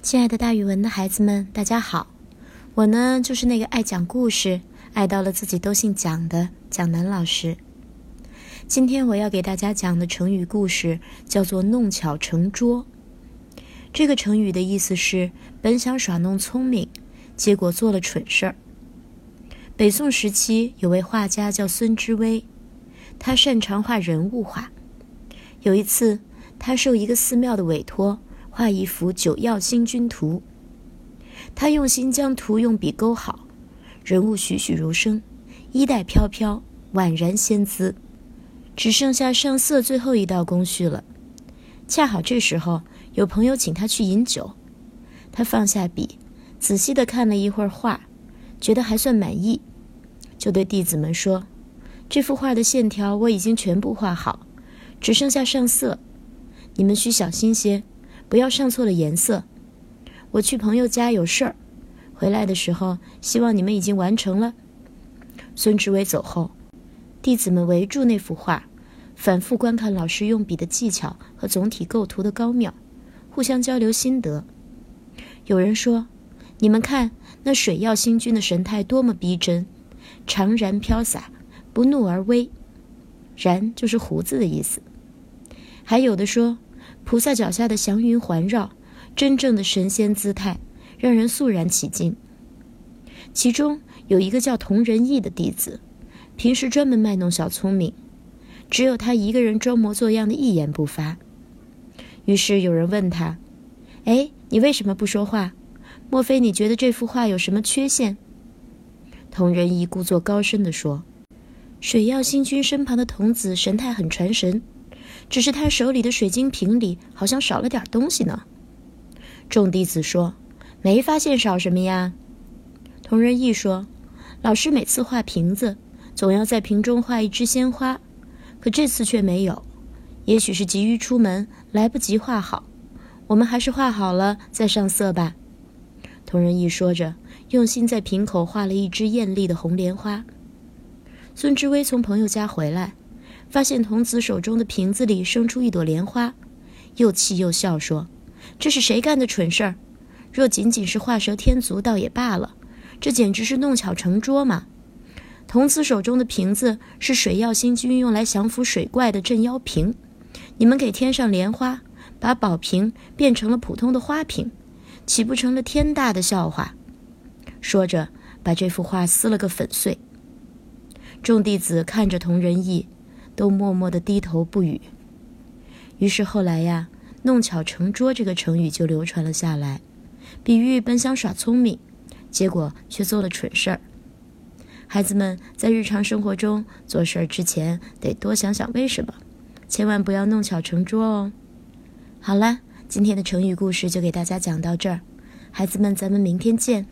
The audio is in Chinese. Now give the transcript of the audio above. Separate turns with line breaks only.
亲爱的，大语文的孩子们，大家好！我呢，就是那个爱讲故事、爱到了自己都姓蒋的蒋楠老师。今天我要给大家讲的成语故事叫做“弄巧成拙”。这个成语的意思是本想耍弄聪明，结果做了蠢事儿。北宋时期有位画家叫孙知微，他擅长画人物画。有一次，他受一个寺庙的委托。画一幅《九曜星君图》，他用心将图用笔勾好，人物栩栩如生，衣带飘飘，宛然仙姿。只剩下上色最后一道工序了。恰好这时候有朋友请他去饮酒，他放下笔，仔细的看了一会儿画，觉得还算满意，就对弟子们说：“这幅画的线条我已经全部画好，只剩下上色，你们需小心些。”不要上错了颜色。我去朋友家有事儿，回来的时候希望你们已经完成了。孙志伟走后，弟子们围住那幅画，反复观看老师用笔的技巧和总体构图的高妙，互相交流心得。有人说：“你们看那水曜星君的神态多么逼真，长髯飘洒，不怒而威。髯就是胡子的意思。”还有的说。菩萨脚下的祥云环绕，真正的神仙姿态，让人肃然起敬。其中有一个叫童仁义的弟子，平时专门卖弄小聪明，只有他一个人装模作样的一言不发。于是有人问他：“哎，你为什么不说话？莫非你觉得这幅画有什么缺陷？”童仁义故作高深地说：“水曜星君身旁的童子神态很传神。”只是他手里的水晶瓶里好像少了点东西呢。众弟子说：“没发现少什么呀？”同仁义说：“老师每次画瓶子，总要在瓶中画一支鲜花，可这次却没有。也许是急于出门，来不及画好。我们还是画好了再上色吧。”同仁义说着，用心在瓶口画了一支艳丽的红莲花。孙志威从朋友家回来。发现童子手中的瓶子里生出一朵莲花，又气又笑说：“这是谁干的蠢事儿？若仅仅是画蛇添足，倒也罢了，这简直是弄巧成拙嘛！童子手中的瓶子是水曜星君用来降服水怪的镇妖瓶，你们给添上莲花，把宝瓶变成了普通的花瓶，岂不成了天大的笑话？”说着，把这幅画撕了个粉碎。众弟子看着童仁义。都默默地低头不语。于是后来呀，“弄巧成拙”这个成语就流传了下来，比喻本想耍聪明，结果却做了蠢事儿。孩子们在日常生活中做事儿之前，得多想想为什么，千万不要弄巧成拙哦。好了，今天的成语故事就给大家讲到这儿，孩子们，咱们明天见。